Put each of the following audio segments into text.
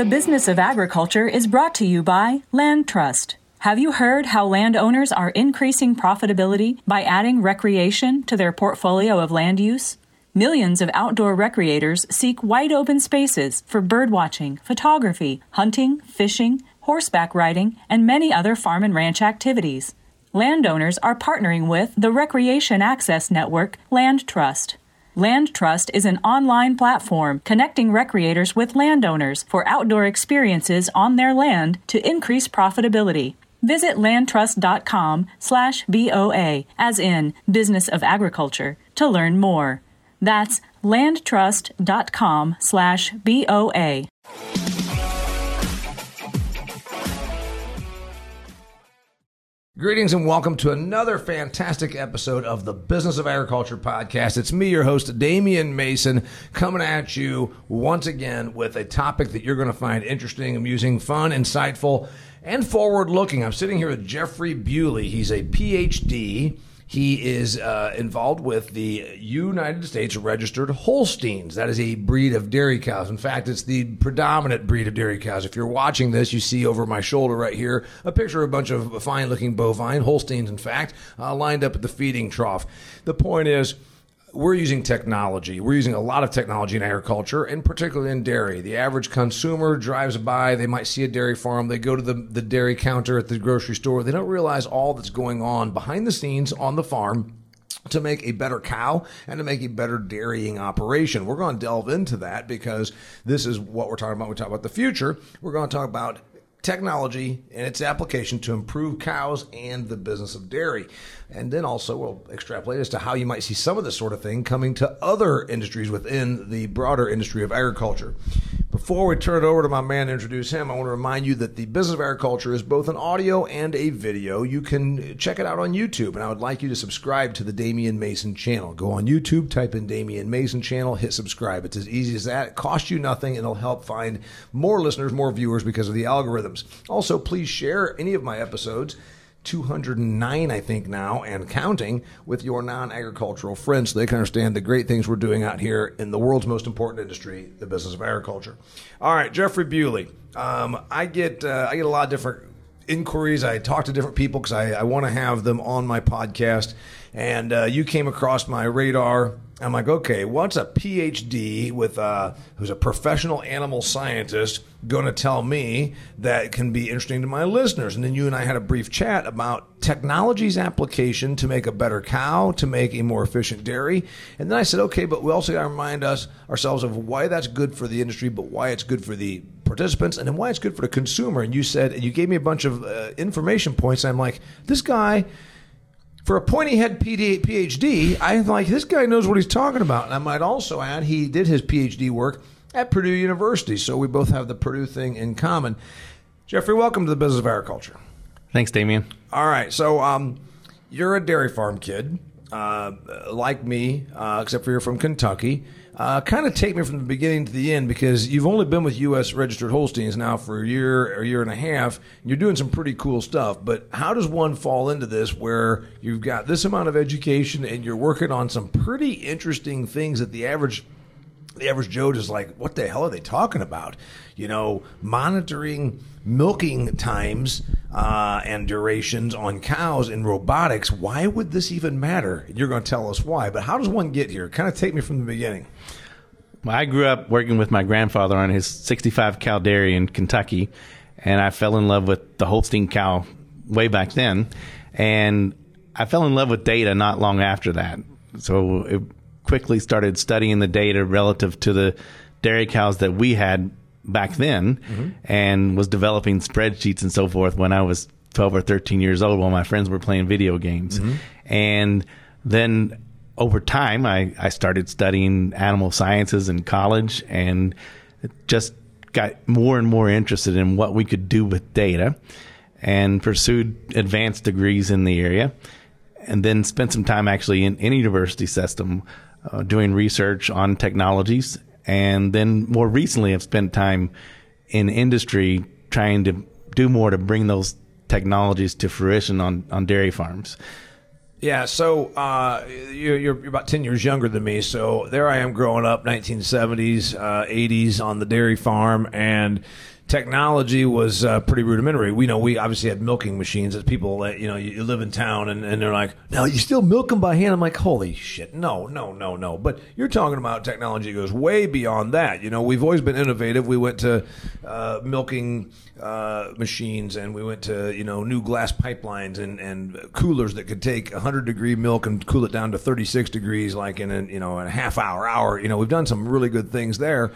The Business of Agriculture is brought to you by Land Trust. Have you heard how landowners are increasing profitability by adding recreation to their portfolio of land use? Millions of outdoor recreators seek wide open spaces for birdwatching, photography, hunting, fishing, horseback riding, and many other farm and ranch activities. Landowners are partnering with the Recreation Access Network Land Trust. Land Trust is an online platform connecting recreators with landowners for outdoor experiences on their land to increase profitability. Visit landtrust.com slash BOA, as in Business of Agriculture, to learn more. That's landtrust.com slash BOA. Greetings and welcome to another fantastic episode of the Business of Agriculture podcast. It's me, your host, Damian Mason, coming at you once again with a topic that you're going to find interesting, amusing, fun, insightful, and forward looking. I'm sitting here with Jeffrey Bewley. He's a PhD he is uh, involved with the United States registered Holsteins. That is a breed of dairy cows. In fact, it's the predominant breed of dairy cows. If you're watching this, you see over my shoulder right here a picture of a bunch of fine looking bovine, Holsteins, in fact, uh, lined up at the feeding trough. The point is, we're using technology. We're using a lot of technology in agriculture, and particularly in dairy. The average consumer drives by, they might see a dairy farm, they go to the, the dairy counter at the grocery store. They don't realize all that's going on behind the scenes on the farm to make a better cow and to make a better dairying operation. We're going to delve into that because this is what we're talking about. When We talk about the future. We're going to talk about technology and its application to improve cows and the business of dairy. And then also we'll extrapolate as to how you might see some of this sort of thing coming to other industries within the broader industry of agriculture. Before we turn it over to my man to introduce him, I want to remind you that the business of agriculture is both an audio and a video. You can check it out on YouTube, and I would like you to subscribe to the Damian Mason channel. Go on YouTube, type in Damian Mason channel, hit subscribe. It's as easy as that. It costs you nothing, and it'll help find more listeners, more viewers because of the algorithms. Also, please share any of my episodes 209, I think, now and counting with your non agricultural friends so they can understand the great things we're doing out here in the world's most important industry, the business of agriculture. All right, Jeffrey Bewley. Um, I get uh, I get a lot of different inquiries. I talk to different people because I, I want to have them on my podcast. And uh, you came across my radar I'm like, okay, what's a PhD with uh, who's a professional animal scientist going to tell me that can be interesting to my listeners? And then you and I had a brief chat about technology's application to make a better cow, to make a more efficient dairy. And then I said, okay, but we also got to remind us ourselves of why that's good for the industry, but why it's good for the participants, and then why it's good for the consumer. And you said and you gave me a bunch of uh, information points. I'm like, this guy for a pointy head PhD, I'm like, this guy knows what he's talking about. And I might also add, he did his PhD work at Purdue University, so we both have the Purdue thing in common. Jeffrey, welcome to the business of agriculture. Thanks, Damian. All right, so um, you're a dairy farm kid, uh, like me, uh, except for you're from Kentucky. Uh, kind of take me from the beginning to the end because you've only been with U.S. registered Holsteins now for a year or a year and a half. You're doing some pretty cool stuff. But how does one fall into this where you've got this amount of education and you're working on some pretty interesting things that the average the average Joe is like, what the hell are they talking about? You know, monitoring milking times uh, and durations on cows in robotics. Why would this even matter? You're going to tell us why. But how does one get here? Kind of take me from the beginning. Well, I grew up working with my grandfather on his 65 cow dairy in Kentucky, and I fell in love with the Holstein cow way back then. And I fell in love with data not long after that. So it quickly started studying the data relative to the dairy cows that we had back then mm-hmm. and was developing spreadsheets and so forth when I was 12 or 13 years old while my friends were playing video games. Mm-hmm. And then over time, I, I started studying animal sciences in college and just got more and more interested in what we could do with data and pursued advanced degrees in the area and then spent some time actually in, in a university system uh, doing research on technologies and then more recently I've spent time in industry trying to do more to bring those technologies to fruition on, on dairy farms. Yeah, so uh, you're, you're about 10 years younger than me. So there I am growing up, 1970s, uh, 80s on the dairy farm. And technology was uh, pretty rudimentary. We know we obviously had milking machines that people that you know you, you live in town and, and they're like, now you still milk them by hand. I'm like, holy shit, no, no, no, no. But you're talking about technology goes way beyond that. You know, we've always been innovative. We went to uh, milking uh, machines and we went to you know new glass pipelines and, and coolers that could take 100 degree milk and cool it down to 36 degrees like in a, you know in a half hour hour. You know, we've done some really good things there.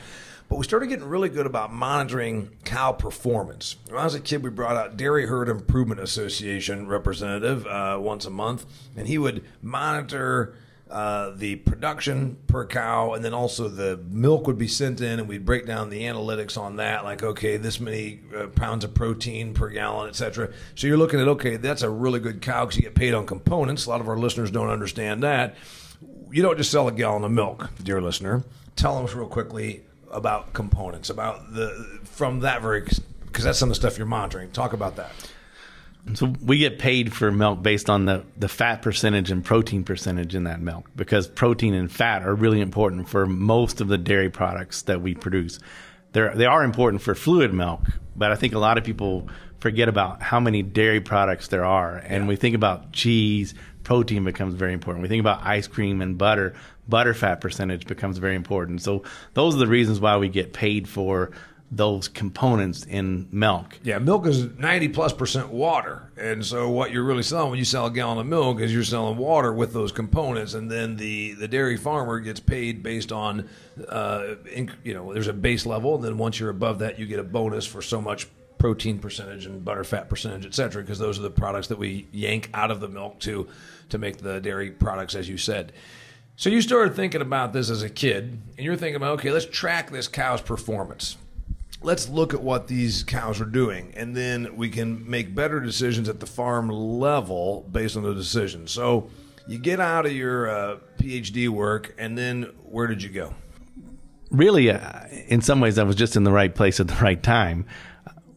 But we started getting really good about monitoring cow performance. When I was a kid, we brought out Dairy Herd Improvement Association representative uh, once a month, and he would monitor uh, the production per cow, and then also the milk would be sent in, and we'd break down the analytics on that, like okay, this many uh, pounds of protein per gallon, etc. So you're looking at okay, that's a really good cow because you get paid on components. A lot of our listeners don't understand that. You don't just sell a gallon of milk, dear listener. Tell us real quickly about components, about the from that very because that's some of the stuff you're monitoring. Talk about that. So we get paid for milk based on the, the fat percentage and protein percentage in that milk because protein and fat are really important for most of the dairy products that we produce. They're, they are important for fluid milk, but I think a lot of people forget about how many dairy products there are. And yeah. we think about cheese, protein becomes very important. We think about ice cream and butter, butter fat percentage becomes very important. So those are the reasons why we get paid for those components in milk. Yeah, milk is 90 plus percent water. And so what you're really selling when you sell a gallon of milk is you're selling water with those components and then the, the dairy farmer gets paid based on uh, you know, there's a base level and then once you're above that you get a bonus for so much protein percentage and butter fat percentage, et cetera, because those are the products that we yank out of the milk to to make the dairy products as you said. So you started thinking about this as a kid, and you're thinking about, okay, let's track this cow's performance. Let's look at what these cows are doing, and then we can make better decisions at the farm level based on the decisions. So you get out of your uh, PhD work, and then where did you go? Really, uh, in some ways, I was just in the right place at the right time.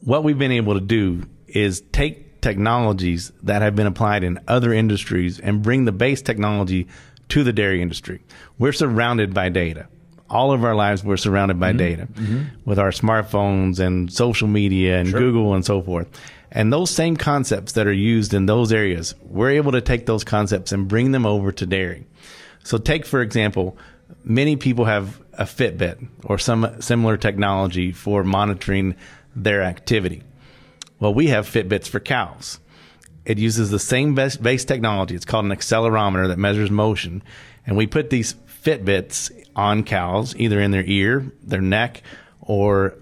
What we've been able to do is take technologies that have been applied in other industries and bring the base technology to the dairy industry. We're surrounded by data. All of our lives, we're surrounded by mm-hmm. data mm-hmm. with our smartphones and social media and sure. Google and so forth. And those same concepts that are used in those areas, we're able to take those concepts and bring them over to dairy. So, take for example, many people have a Fitbit or some similar technology for monitoring their activity. Well, we have Fitbits for cows. It uses the same base, base technology. It's called an accelerometer that measures motion. And we put these Fitbits on cows, either in their ear, their neck, or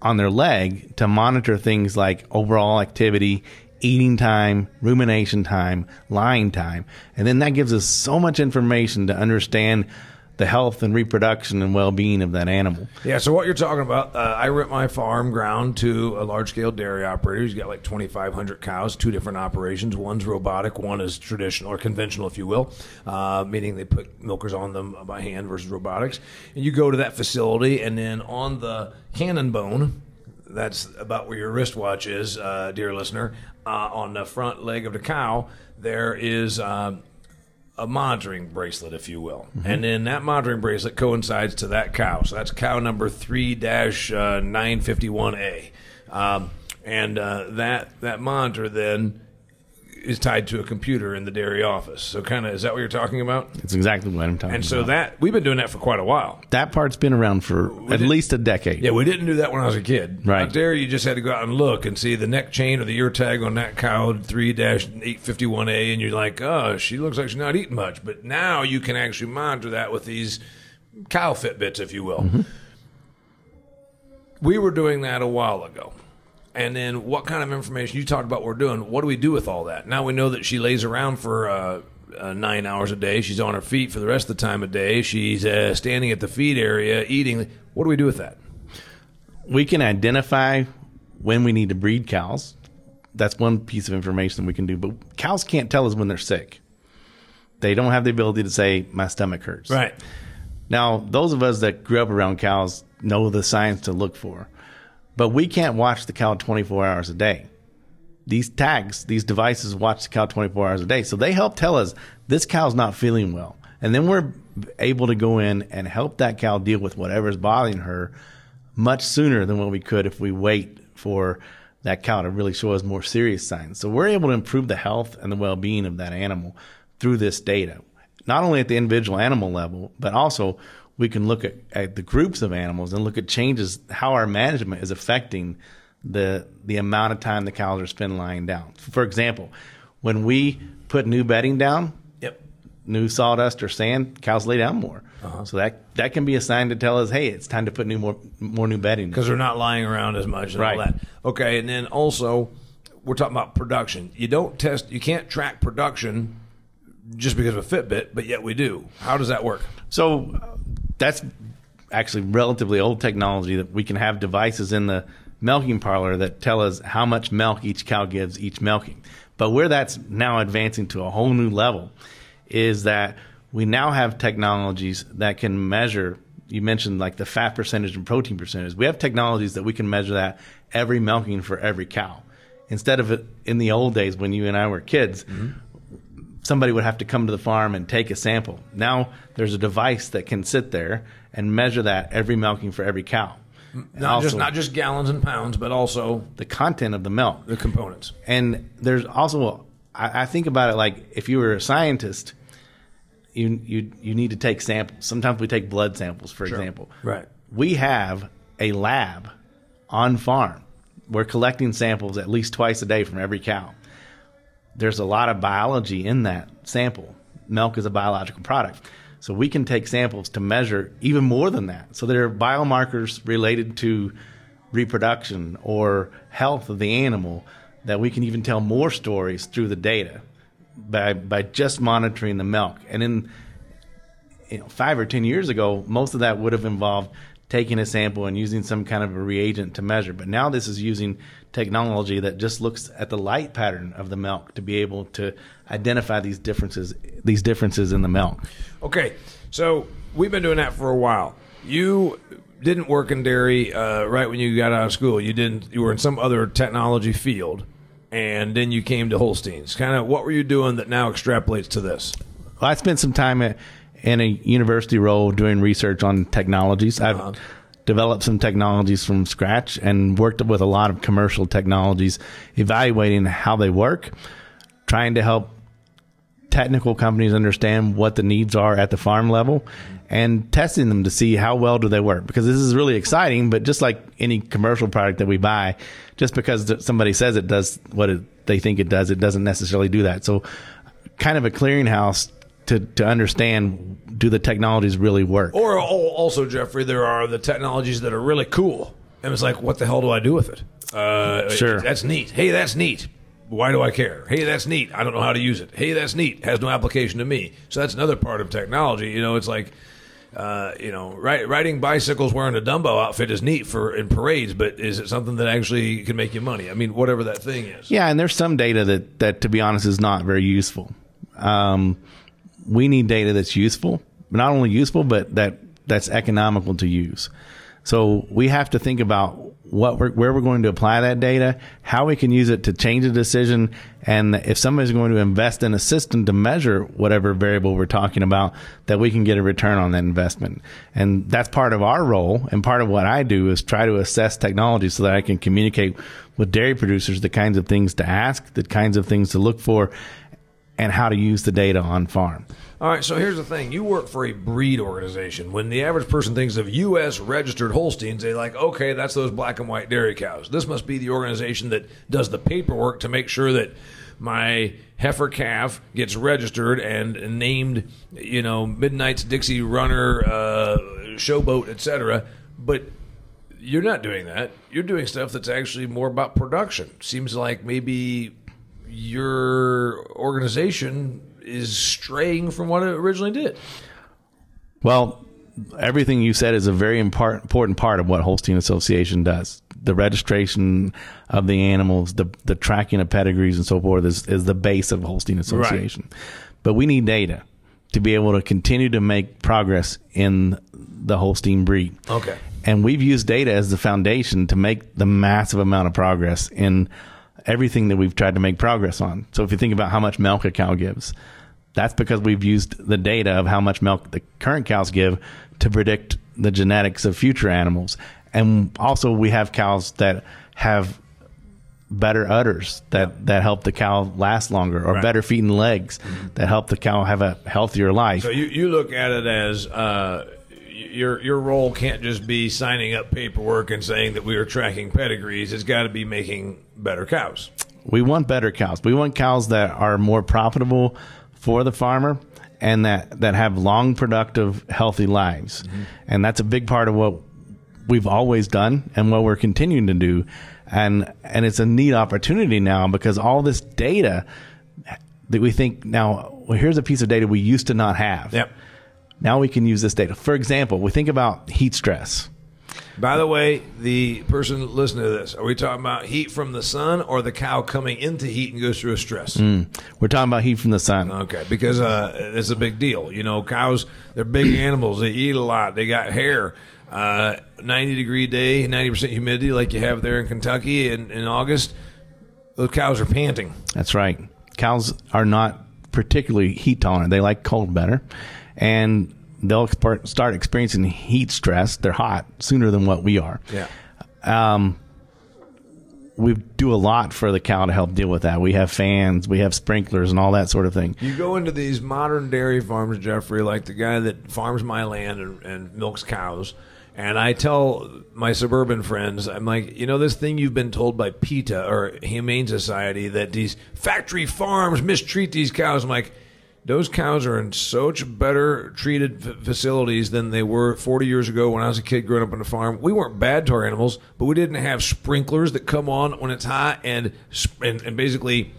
on their leg to monitor things like overall activity, eating time, rumination time, lying time. And then that gives us so much information to understand the health and reproduction and well-being of that animal. Yeah. So what you're talking about, uh, I rent my farm ground to a large-scale dairy operator. He's got like 2,500 cows, two different operations. One's robotic, one is traditional or conventional, if you will, uh, meaning they put milkers on them by hand versus robotics. And you go to that facility, and then on the cannon bone, that's about where your wristwatch is, uh, dear listener. Uh, on the front leg of the cow, there is um, a monitoring bracelet, if you will. Mm-hmm. And then that monitoring bracelet coincides to that cow. So that's cow number 3 951A. Um, and uh, that, that monitor then is tied to a computer in the dairy office. So, kind of, is that what you're talking about? It's exactly what I'm talking about. And so that we've been doing that for quite a while. That part's been around for we at least a decade. Yeah, we didn't do that when I was a kid. Right out there, you just had to go out and look and see the neck chain or the ear tag on that cow three eight fifty one A, and you're like, oh, she looks like she's not eating much. But now you can actually monitor that with these cow Fitbits, if you will. Mm-hmm. We were doing that a while ago and then what kind of information you talked about we're doing. What do we do with all that? Now we know that she lays around for uh, uh, nine hours a day. She's on her feet for the rest of the time of day. She's uh, standing at the feed area eating. What do we do with that? We can identify when we need to breed cows. That's one piece of information we can do. But cows can't tell us when they're sick. They don't have the ability to say my stomach hurts. Right. Now those of us that grew up around cows know the signs to look for but we can't watch the cow 24 hours a day. these tags, these devices watch the cow 24 hours a day. So they help tell us this cow's not feeling well. And then we're able to go in and help that cow deal with whatever is bothering her much sooner than what we could if we wait for that cow to really show us more serious signs. So we're able to improve the health and the well being of that animal through this data, not only at the individual animal level, but also we can look at, at the groups of animals and look at changes, how our management is affecting the the amount of time the cows are spending lying down. For example, when we put new bedding down, Yep. new sawdust or sand, cows lay down more. Uh-huh. So that that can be a sign to tell us, hey, it's time to put new more more new bedding. because they're not lying around as much and all Right. that. Okay, and then also we're talking about production. You don't test, you can't track production just because of a Fitbit, but yet we do. How does that work? So that's actually relatively old technology that we can have devices in the milking parlor that tell us how much milk each cow gives each milking. But where that's now advancing to a whole new level is that we now have technologies that can measure you mentioned like the fat percentage and protein percentage. We have technologies that we can measure that every milking for every cow. Instead of in the old days when you and I were kids, mm-hmm. Somebody would have to come to the farm and take a sample. Now there's a device that can sit there and measure that every milking for every cow. Not just not just gallons and pounds, but also the content of the milk. the components. And there's also, I, I think about it like if you were a scientist, you you you need to take samples. Sometimes we take blood samples, for example. Right. We have a lab on farm. We're collecting samples at least twice a day from every cow. There's a lot of biology in that sample. Milk is a biological product. So we can take samples to measure even more than that. So there are biomarkers related to reproduction or health of the animal that we can even tell more stories through the data by by just monitoring the milk. And in you know, five or ten years ago, most of that would have involved taking a sample and using some kind of a reagent to measure. But now this is using technology that just looks at the light pattern of the milk to be able to identify these differences these differences in the milk. Okay, so we've been doing that for a while. You didn't work in dairy uh, right when you got out of school. You didn't. You were in some other technology field, and then you came to Holsteins. Kind of, what were you doing that now extrapolates to this? Well, I spent some time at, in a university role doing research on technologies. I've Uh-huh. developed some technologies from scratch and worked with a lot of commercial technologies, evaluating how they work, trying to help technical companies understand what the needs are at the farm level and testing them to see how well do they work because this is really exciting but just like any commercial product that we buy just because somebody says it does what it, they think it does it doesn't necessarily do that so kind of a clearinghouse to, to understand do the technologies really work Or al- also, Jeffrey, there are the technologies that are really cool, and it's like, what the hell do I do with it? Uh, Sure. that's neat. Hey, that's neat. Why do I care? Hey, that's neat. I don't know how to use it. Hey, that's neat. Has no application to me. So that's another part of technology. You know, it's like, uh, you know, ri- riding bicycles wearing a Dumbo outfit is neat for in parades, but is it something that actually can make you money? I mean, whatever that thing is. Yeah, and there's some data that, that to be honest, is not very useful. Um, we need data that's useful, not only useful, but that that's economical to use. So we have to think about what we're, where we're going to apply that data, how we can use it to change a decision, and if somebody's going to invest in a system to measure whatever variable we're talking about, that we can get a return on that investment. And that's part of our role, and part of what I do is try to assess technology so that I can communicate with dairy producers the kinds of things to ask, the kinds of things to look for, and how to use the data on farm. All right, so here's the thing. You work for a breed organization. When the average person thinks of U.S. registered Holsteins, they're like, okay, that's those black and white dairy cows. This must be the organization that does the paperwork to make sure that my heifer calf gets registered and named, you know, Midnight's Dixie Runner, uh, Showboat, etc. But you're not doing that. You're doing stuff that's actually more about production. Seems like maybe your organization is straying from what it originally did. Well, everything you said is a very important part of what Holstein Association does. The registration of the animals, the the tracking of pedigrees and so forth is, is the base of Holstein Association. But we need data to be able to continue to make progress in the Holstein breed. Okay. And we've used data as the foundation to make the massive amount of progress in everything that we've tried to make progress on. So if you think about how much milk a cow gives, that's because we've used the data of how much milk the current cows give to predict the genetics of future animals. And also we have cows that have better udders that, that help the cow last longer or Right. better feet and legs that help the cow have a healthier life. So you, you look at it as uh, your your role can't just be signing up paperwork and saying that we are tracking pedigrees. It's got to be making better cows. we want better cows. We want cows that are more profitable for the farmer and that, that have long, productive, healthy lives. Mm-hmm. And that's a big part of what we've always done and what we're continuing to do. And, and it's a neat opportunity now because all this data that we think now, well, here's a piece of data we used to not have. Yep. Now we can use this data. For example, we think about heat stress. By the way, the person listening to this, are we talking about heat from the sun or the cow coming into heat and goes through a stress? We're talking about heat from the sun. Okay, because uh, it's a big deal. You know, cows, they're big animals. They eat a lot. They got hair. Uh, 90 degree day, 90% humidity like you have there in Kentucky in, in August. Those cows are panting. That's right. Cows are not particularly heat tolerant. They like cold better. And they'll start experiencing heat stress. They're hot sooner than what we are. Yeah. Um, we do a lot for the cow to help deal with that. We have fans, we have sprinklers, and all that sort of thing. You go into these modern dairy farms, Jeffrey, like the guy that farms my land and, and milks cows. And I tell my suburban friends, I'm like, you know, this thing you've been told by PETA or Humane Society that these factory farms mistreat these cows. I'm like, those cows are in such better treated f- facilities than they were 40 years ago when I was a kid growing up on a farm. We weren't bad to our animals, but we didn't have sprinklers that come on when it's hot and and, and basically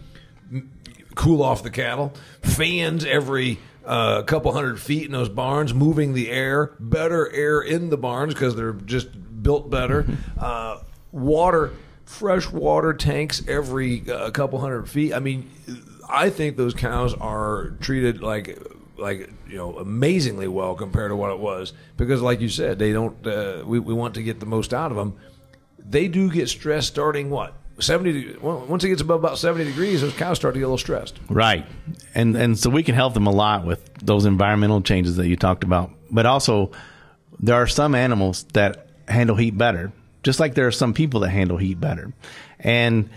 cool off the cattle, fans every uh, couple hundred feet in those barns, moving the air, better air in the barns because they're just built better. Uh, water, fresh water tanks every uh, couple hundred feet. I mean, I think those cows are treated like like you know amazingly well compared to what it was because like you said they don't uh, we, we want to get the most out of them they do get stressed starting what 70 well, once it gets above about 70 degrees those cows start to get a little stressed Right. And and so we can help them a lot with those environmental changes that you talked about. But also there are some animals that handle heat better, just like there are some people that handle heat better. And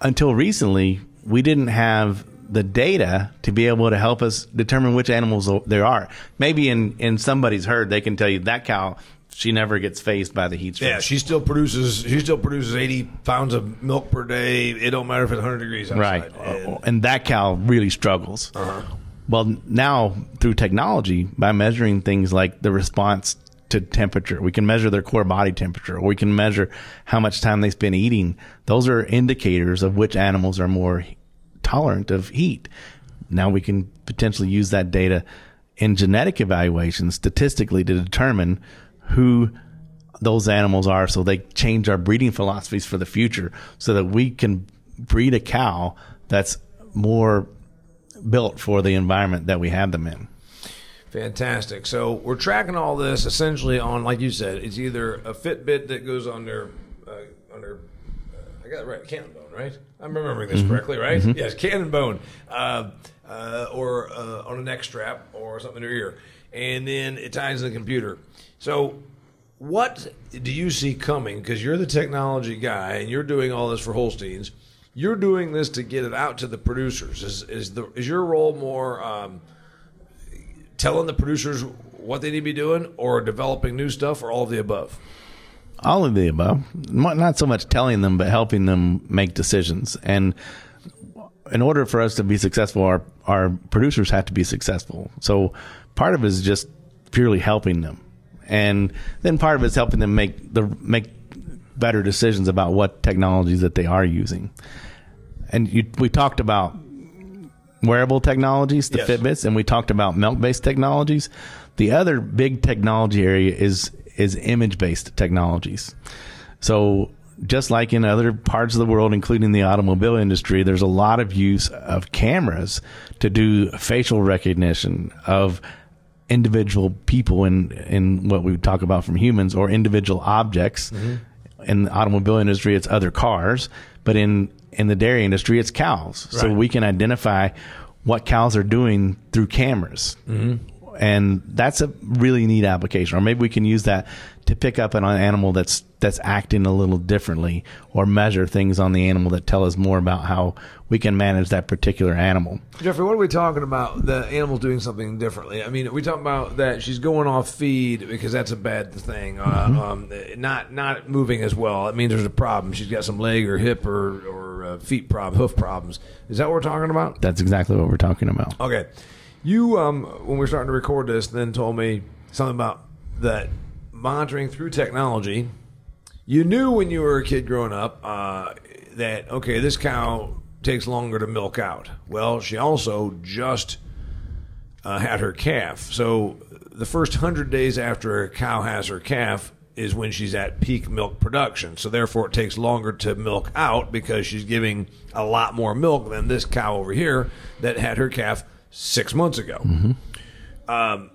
until recently, we didn't have the data to be able to help us determine which animals there are. Maybe in, in somebody's herd, they can tell you that cow, she never gets fazed by the heat stress. yeah she still produces she still produces 80 pounds of milk per day it don't matter if it's 100 degrees Right. outside And- uh, oh, And that cow really struggles. Uh-huh. Well, now through technology, by measuring things like the response to temperature, we can measure their core body temperature, or we can measure how much time they spend eating. Those are indicators of which animals are more tolerant of heat. Now we can potentially use that data in genetic evaluations statistically to determine who those animals are so they change our breeding philosophies for the future so that we can breed a cow that's more built for the environment that we have them in. Fantastic. So we're tracking all this essentially on, like you said, it's either a Fitbit that goes on their, uh, their, uh, I got it right, cannon bone, right? I'm remembering this correctly, right? Yes, cannon bone, uh, uh, or uh, on a neck strap or something in your ear, and then it ties in the computer. So. What do you see coming? Because you're the technology guy and you're doing all this for Holsteins. You're doing this to get it out to the producers. Is is the is your role more um, telling the producers what they need to be doing or developing new stuff or all of the above? All of the above. Not so much telling them, but helping them make decisions. And in order for us to be successful, our, our producers have to be successful. So part of it is just purely helping them. And then part of it is helping them make the make better decisions about what technologies that they are using. And you, we talked about wearable technologies, the Yes. Fitbits, and we talked about milk based technologies. The other big technology area is is image based technologies. So just like in other parts of the world, including the automobile industry, there's a lot of use of cameras to do facial recognition of individual people in in what we talk about from humans or individual objects. Mm-hmm. In the automobile industry, it's other cars, but in in the dairy industry, it's cows. So we can identify what cows are doing through cameras. Mm-hmm. And that's a really neat application. Or maybe we can use that to pick up an animal that's that's acting a little differently, or measure things on the animal that tell us more about how we can manage that particular animal. Jeffrey, what are we talking about? The animal's doing something differently. I mean, we talking about that she's going off feed because that's a bad thing. Uh, um, not not moving as well. It means there's a problem. She's got some leg or hip or or uh, feet problem, hoof problems. Is that what we're talking about? That's exactly what we're talking about. Okay. You, um, when we were starting to record this, then told me something about that monitoring through technology. You knew when you were a kid growing up uh, that, okay, this cow takes longer to milk out. Well, she also just uh, had her calf. So the first 100 days after a cow has her calf is when she's at peak milk production. So therefore, it takes longer to milk out because she's giving a lot more milk than this cow over here that had her calf six months ago. Um,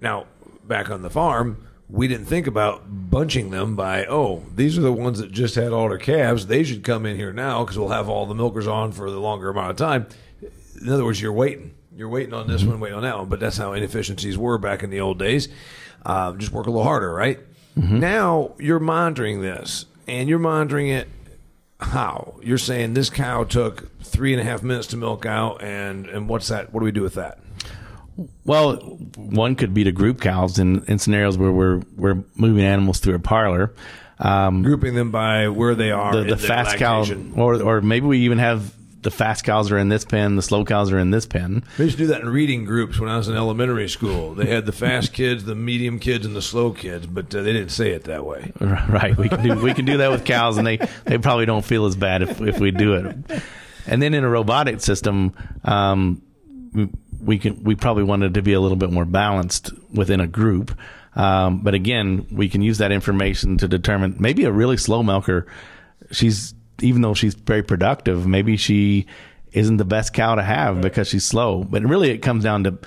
now, back on the farm, we didn't think about bunching them by, oh, these are the ones that just had all their calves. They should come in here now because we'll have all the milkers on for the longer amount of time. In other words, you're waiting. You're waiting on this one, waiting on that one. But that's how inefficiencies were back in the old days. Um, just work a little harder, right? Now you're monitoring this, and you're monitoring it how? You're saying this cow took three and a half minutes to milk out, and and what's that? What do we do with that? Well, one could be to group cows in, in scenarios where we're we're moving animals through a parlor. Um, Grouping them by where they are. the the fast cow, or or maybe we even have the fast cows are in this pen, the slow cows are in this pen. They used to do that in reading groups when I was in elementary school. They had the fast kids, the medium kids, and the slow kids, but uh, they didn't say it that way. Right, we can do we can do that with cows, and they, they probably don't feel as bad if if we do it. And then in a robotic system, um, we- we can we probably wanted to be a little bit more balanced within a group. Um, but again, we can use that information to determine maybe a really slow milker. She's even though she's very productive, maybe she isn't the best cow to have because she's slow. But really, it comes down to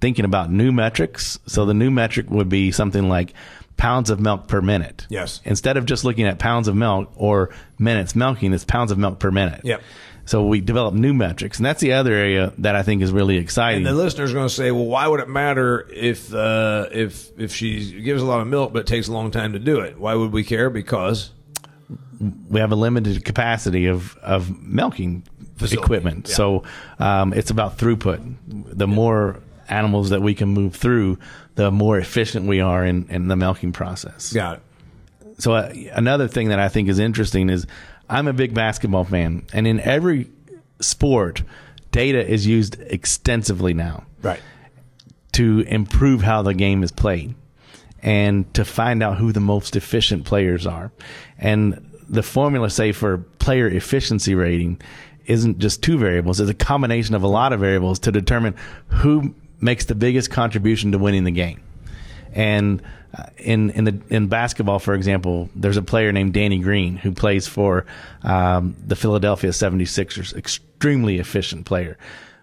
thinking about new metrics. So the new metric would be something like pounds of milk per minute. Yes. Instead of just looking at pounds of milk or minutes milking, it's pounds of milk per minute. Yep. So we develop new metrics, and that's the other area that I think is really exciting. And the listener's going to say, "Well, why would it matter if uh, if if she gives a lot of milk but it takes a long time to do it? Why would we care? Because we have a limited capacity of of milking Facility, equipment. yeah. So um, it's about throughput. The more animals that we can move through, the more efficient we are in, in the milking process. got it. So uh, another thing that I think is interesting is I'm a big basketball fan, and in every sport, data is used extensively now Right. to improve how the game is played and to find out who the most efficient players are. And the formula, say, for player efficiency rating isn't just two variables, it's a combination of a lot of variables to determine who makes the biggest contribution to winning the game. And uh, in in the in basketball, for example, there's a player named Danny Green who plays for um, the Philadelphia 76ers. Extremely efficient player,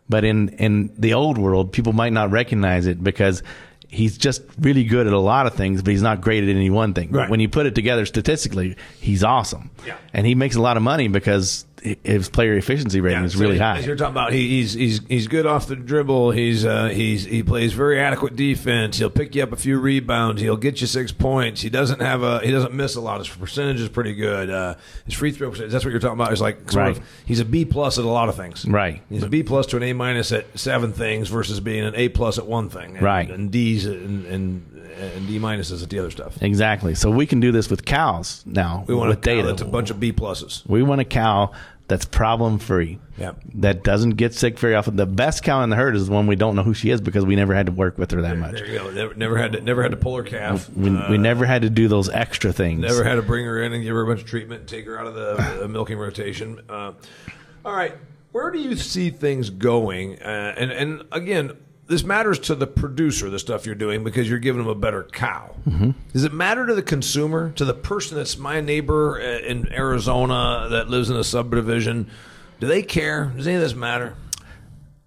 but in in the old world, people might not recognize it because he's just really good at a lot of things, but he's not great at any one thing. Right. But when you put it together statistically, he's awesome, Yeah. and he makes a lot of money because his player efficiency rating is so really high. As you're talking about, he, he's he's he's good off the dribble. He's uh, he's he plays very adequate defense. He'll pick you up a few rebounds. He'll get you six points. He doesn't have a he doesn't miss a lot. His percentage is pretty good. Uh, his free throw percentage. That's what you're talking about. Is like sort Right. of he's a B plus at a lot of things. Right. He's a B plus to an A minus at seven things versus being an A plus at one thing. And, Right. And D's and and, and D minuses at the other stuff. Exactly. So we can do this with cows now We want with a cow data. that's a bunch of B pluses. We want a cow that's problem free. Yep. That doesn't get sick very often. The best cow in the herd is the one we don't know who she is because we never had to work with her that much. There you go. Never, never had to never had to pull her calf. We, we never had to do those extra things. Never had to bring her in and give her a bunch of treatment and take her out of the, the milking rotation. Uh, all right, where do you see things going? Uh, and and again, this matters to the producer, the stuff you're doing, because you're giving them a better cow. Mm-hmm. Does it matter to the consumer, to the person that's my neighbor in Arizona that lives in a subdivision? Do they care? Does any of this matter?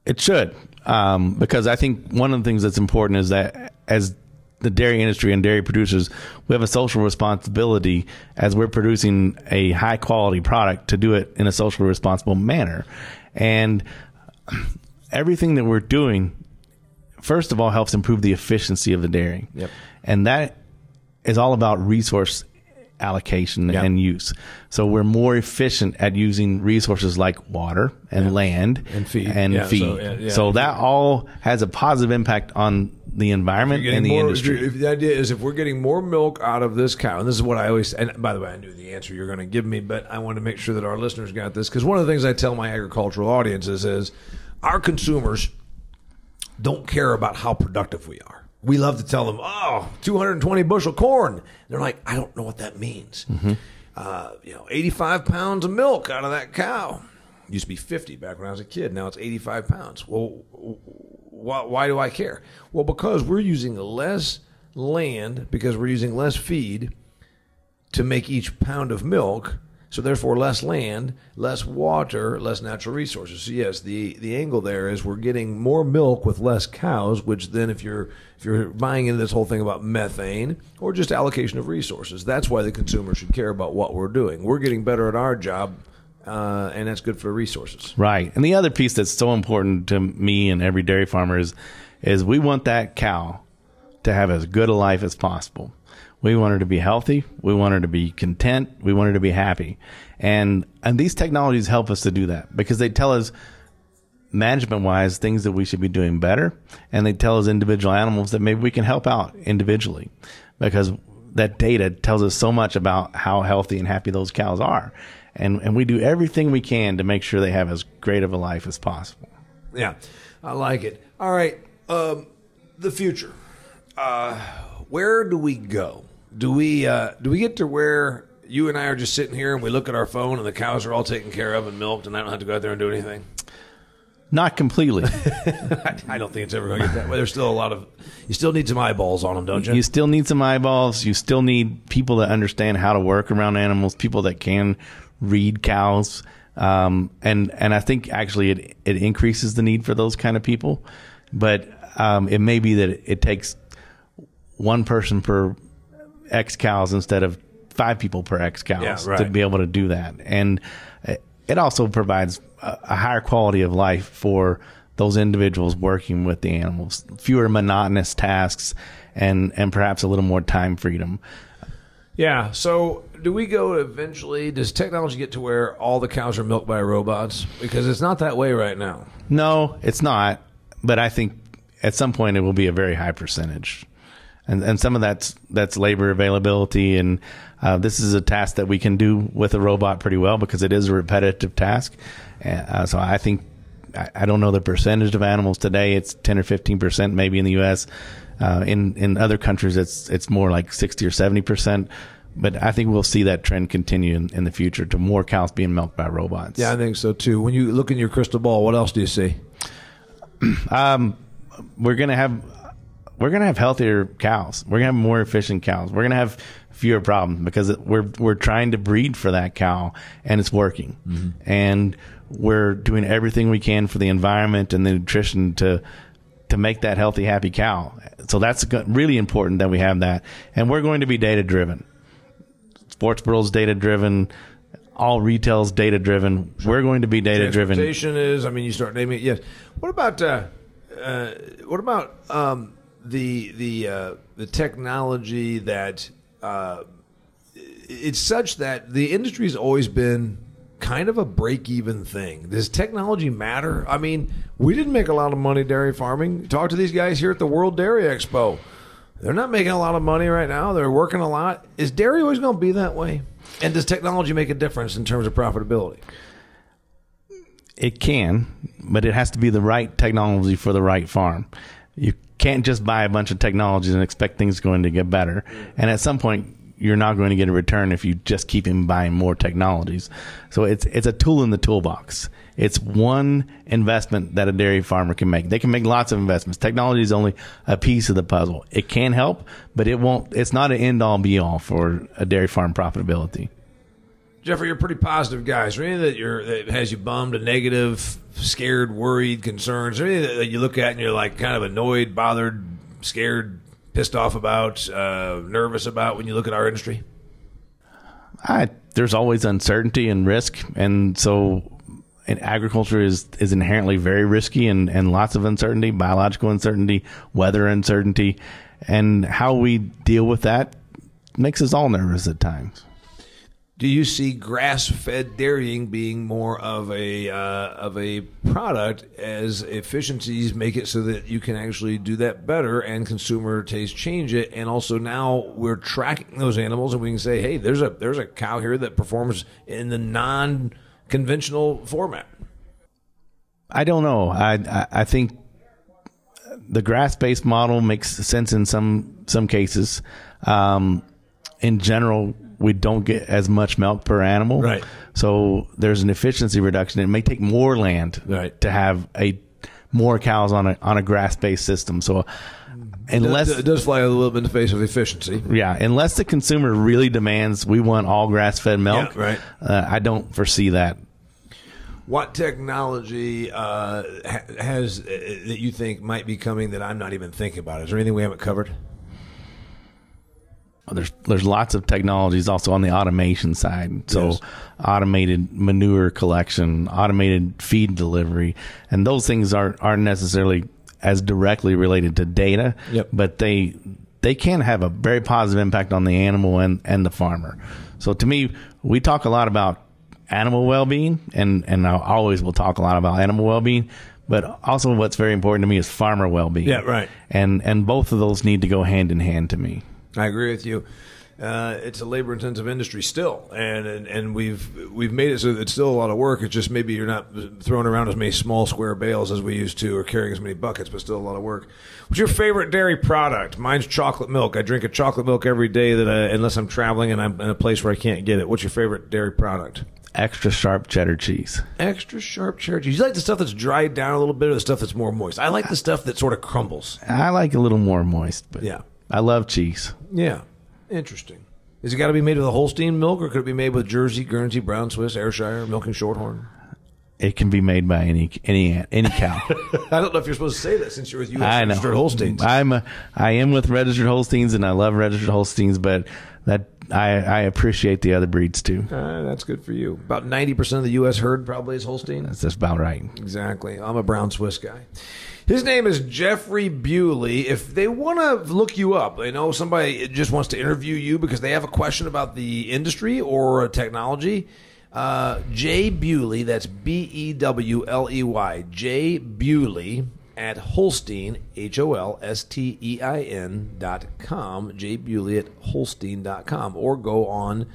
It should, um, because I think one of the things that's important is that as the dairy industry and dairy producers, we have a social responsibility as we're producing a high quality product to do it in a socially responsible manner. And everything that we're doing, first of all, helps improve the efficiency of the dairy. Yep. And that is all about resource allocation Yeah. and use. So we're more efficient at using resources like water and land And feed. and Yeah, so, feed. yeah, yeah. So that all has a positive impact on the environment and the more, industry. if the idea is if we're getting more milk out of this cow, and this is what I always. And by the way, I knew the answer you're going to give me, but I want to make sure that our listeners got this because one of the things I tell my agricultural audiences is our consumers don't care about how productive we are. We love to tell them, "Oh, 220 bushel corn." They're like, "I don't know what that means." Uh, you know, 85 pounds of milk out of that cow. Used to be 50 back when I was a kid. Now it's 85 pounds. Well, why, why do I care? Well, because we're using less land because we're using less feed to make each pound of milk. So therefore, less land, less water, less natural resources. So yes, the the angle there is we're getting more milk with less cows, which then if you're if you're buying into this whole thing about methane or just allocation of resources, that's why the consumer should care about what we're doing. We're getting better at our job, uh, and that's good for resources. Right. And the other piece that's so important to me and every dairy farmer is, is we want that cow to have as good a life as possible. We want her to be healthy. We want her to be content. We want her to be happy. And, and these technologies help us to do that because they tell us management wise things that we should be doing better. And they tell us individual animals that maybe we can help out individually because that data tells us so much about how healthy and happy those cows are. And, and we do everything we can to make sure they have as great of a life as possible. Yeah, I like it. All right, um, the future. Uh, where do we go? Do we uh, do we get to where you and I are just sitting here and we look at our phone and the cows are all taken care of and milked and I don't have to go out there and do anything? Not completely. I don't think it's ever going to get that way. There's still a lot of you still need some eyeballs on them, don't you? you still need some eyeballs. You still need people that understand how to work around animals, people that can read cows. Um, and, and I think actually it, it increases the need for those kind of people. But, um, it may be that it, it takes one person per X cows instead of five people per X cows Yeah, to be able to do that. And it also provides a, a higher quality of life for those individuals working with the animals, fewer monotonous tasks, and and perhaps a little more time freedom. yeah. So do we go eventually? Does technology get to where all the cows are milked by robots? Because it's not that way right now. No, it's not. But I think at some point it will be a very high percentage, and and some of that's that's labor availability, and uh, this is a task that we can do with a robot pretty well because it is a repetitive task. Uh, so I think I, I don't know the percentage of animals today. It's ten or fifteen percent, maybe in the U.S. Uh, in in other countries, it's it's more like sixty or seventy percent. But I think we'll see that trend continue in, in the future to more cows being milked by robots. Yeah, I think so too. When you look in your crystal ball, what else do you see? we're gonna have we're gonna have healthier cows. We're gonna have more efficient cows. We're gonna have fewer problems because it- we're we're trying to breed for that cow and it's working. And we're doing everything we can for the environment and the nutrition to to make that healthy, happy cow. So that's really important that we have that. And we're going to be data driven. Sports Sportsboro's data driven. All retail's data driven. We're going to be data driven. Transportation is. I mean, you start naming it. Yes. What about uh, uh, what about um, the the uh, the technology that uh, it's such that the industry's always been kind of a break even thing. Does technology matter? I mean, we didn't make a lot of money dairy farming. Talk to these guys here at the World Dairy Expo. They're not making a lot of money right now. They're working a lot. Is dairy always going to be that way? And does technology make a difference in terms of profitability? It can, but it has to be the right technology for the right farm. You can't just buy a bunch of technologies and expect things going to get better. And at some point, you're not going to get a return if you just keep in buying more technologies. So it's it's a tool in the toolbox. It's one investment that a dairy farmer can make. They can make lots of investments. Technology is only a piece of the puzzle. It can help, but it won't. It's not an end all be all for a dairy farm profitability. Jeffrey, you're a pretty positive guy. Is there anything that you're that has you bummed, a negative, scared, worried, concerned? Is there anything that you look at and you're like kind of annoyed, bothered, scared, pissed off about, uh, nervous about when you look at our industry? I, there's always uncertainty and risk, and so and agriculture is is inherently very risky and, and lots of uncertainty, biological uncertainty, weather uncertainty, and how we deal with that makes us all nervous at times. Do you see grass-fed dairying being more of a uh, of a product as efficiencies make it so that you can actually do that better and consumer taste change it, and also now we're tracking those animals and we can say, hey, there's a there's a cow here that performs in the non conventional format? I don't know. I I, I think the grass based model makes sense in some some cases. Um, in general, we don't get as much milk per animal, right? So there's an efficiency reduction. It may take more land right. to have a more cows on a on a grass based system. So unless it does fly a little bit in the face of efficiency. Yeah, unless the consumer really demands we want all grass fed milk, yeah, right? Uh, I don't foresee that. What technology uh, has uh, that you think might be coming that I'm not even thinking about? Is there anything we haven't covered? There's there's lots of technologies also on the automation side. So yes. automated manure collection, automated feed delivery, and those things aren't aren't necessarily as directly related to data, yep. but they they can have a very positive impact on the animal and, and the farmer. So to me, we talk a lot about animal well-being and and I always will talk a lot about animal well-being, but also what's very important to me is farmer well-being. Yeah, right. And and both of those need to go hand in hand to me. I agree with you. Uh, it's a labor intensive industry still, and, and and we've we've made it so it's still a lot of work. It's just maybe you're not throwing around as many small square bales as we used to, or carrying as many buckets, but still a lot of work. What's your favorite dairy product? Mine's chocolate milk. I drink a chocolate milk every day that I, unless I'm traveling and I'm in a place where I can't get it. What's your favorite dairy product? Extra sharp cheddar cheese. Extra sharp cheddar cheese. You like the stuff that's dried down a little bit, or the stuff that's more moist? I like the stuff that sort of crumbles. I like a little more moist, but yeah, I love cheese. Yeah, interesting. Is it got to be made with a Holstein milk, or could it be made with Jersey, Guernsey, Brown Swiss, Ayrshire, Milking Shorthorn? It can be made by any any any cow. I don't know if you're supposed to say that since you're with U.S. I know. registered Holsteins. I'm a, I am with registered Holsteins, and I love registered Holsteins, but that I I appreciate the other breeds too. Uh, that's good for you. About ninety percent of the U.S. herd probably is Holstein. That's just about right. Exactly. I'm a Brown Swiss guy. His name is Jeffrey Bewley. If they want to look you up, they know somebody just wants to interview you because they have a question about the industry or technology. Uh, Jay Bewley, that's B E W L E Y, Jay Bewley at Holstein, H O L S T E I N dot com, Jay Bewley at Holstein dot com, or go on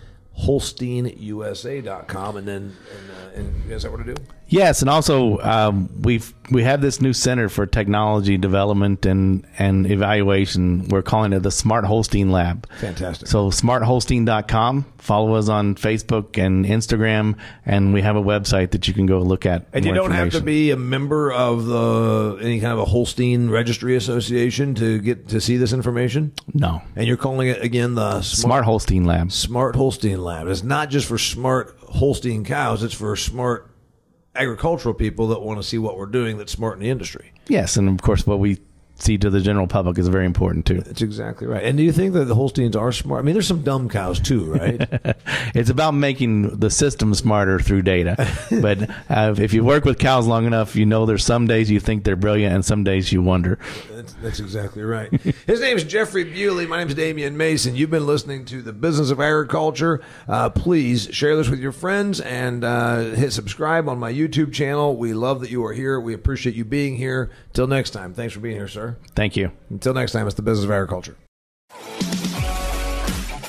HolsteinUSA.com and then, and, uh, and is that what to do? Yes, and also um, we've we have this new center for technology development and and evaluation. We're calling it the Smart Holstein Lab. Fantastic. So smartholstein.com. Follow us on Facebook and Instagram, and we have a website that you can go look at. And you don't have to be a member of the any kind of a Holstein Registry Association to get to see this information. No. And you're calling it again the Smart, Smart Holstein Lab. Smart Holstein Lab. It's not just for smart Holstein cows. It's for smart agricultural people that want to see what we're doing that's smart in the industry. Yes, and of course, what we see to the general public is very important too. That's exactly right. And do you think that the Holsteins are smart? I mean, there's some dumb cows too, right? it's about making the system smarter through data. but uh, if you work with cows long enough, you know there's some days you think they're brilliant and some days you wonder. That's, that's exactly right. His name is Jeffrey Bewley. My name is Damian Mason. You've been listening to the Business of Agriculture. Uh, please share this with your friends and uh, hit subscribe on my YouTube channel. We love that you are here. We appreciate you being here. Till next time. Thanks for being here, sir. Thank you. Until next time, it's the business of agriculture.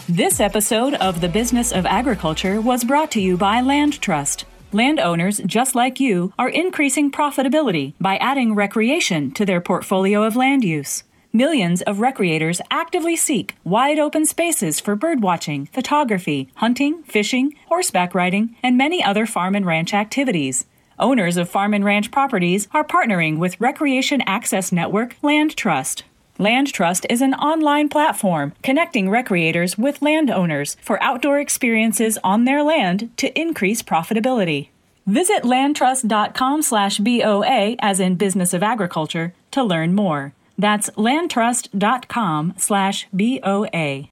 This episode of The Business of Agriculture was brought to you by LandTrust. Landowners, just like you, are increasing profitability by adding recreation to their portfolio of land use. Millions of recreators actively seek wide open spaces for birdwatching, photography, hunting, fishing, horseback riding, and many other farm and ranch activities. Owners of farm and ranch properties are partnering with Recreation Access Network LandTrust. Land Trust is an online platform connecting recreators with landowners for outdoor experiences on their land to increase profitability. Visit landtrust.com/boa as in business of agriculture to learn more. That's landtrust.com slash BOA.